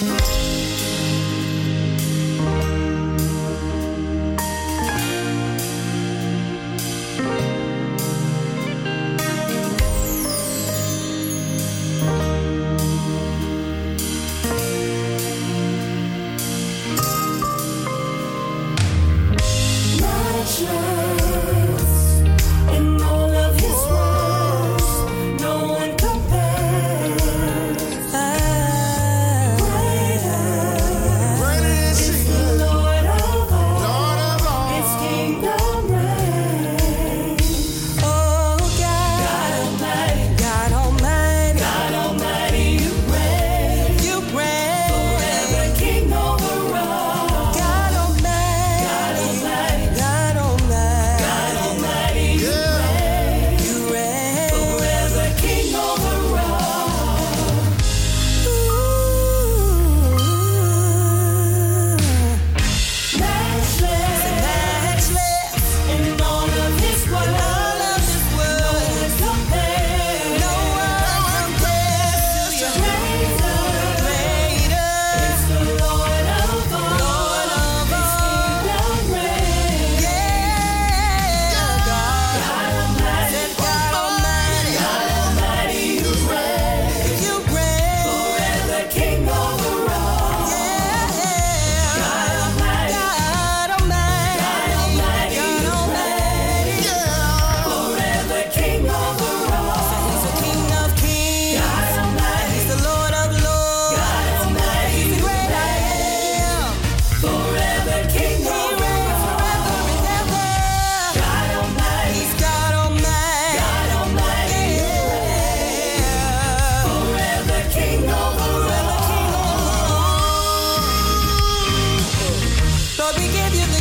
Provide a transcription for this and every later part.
Bye.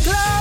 club.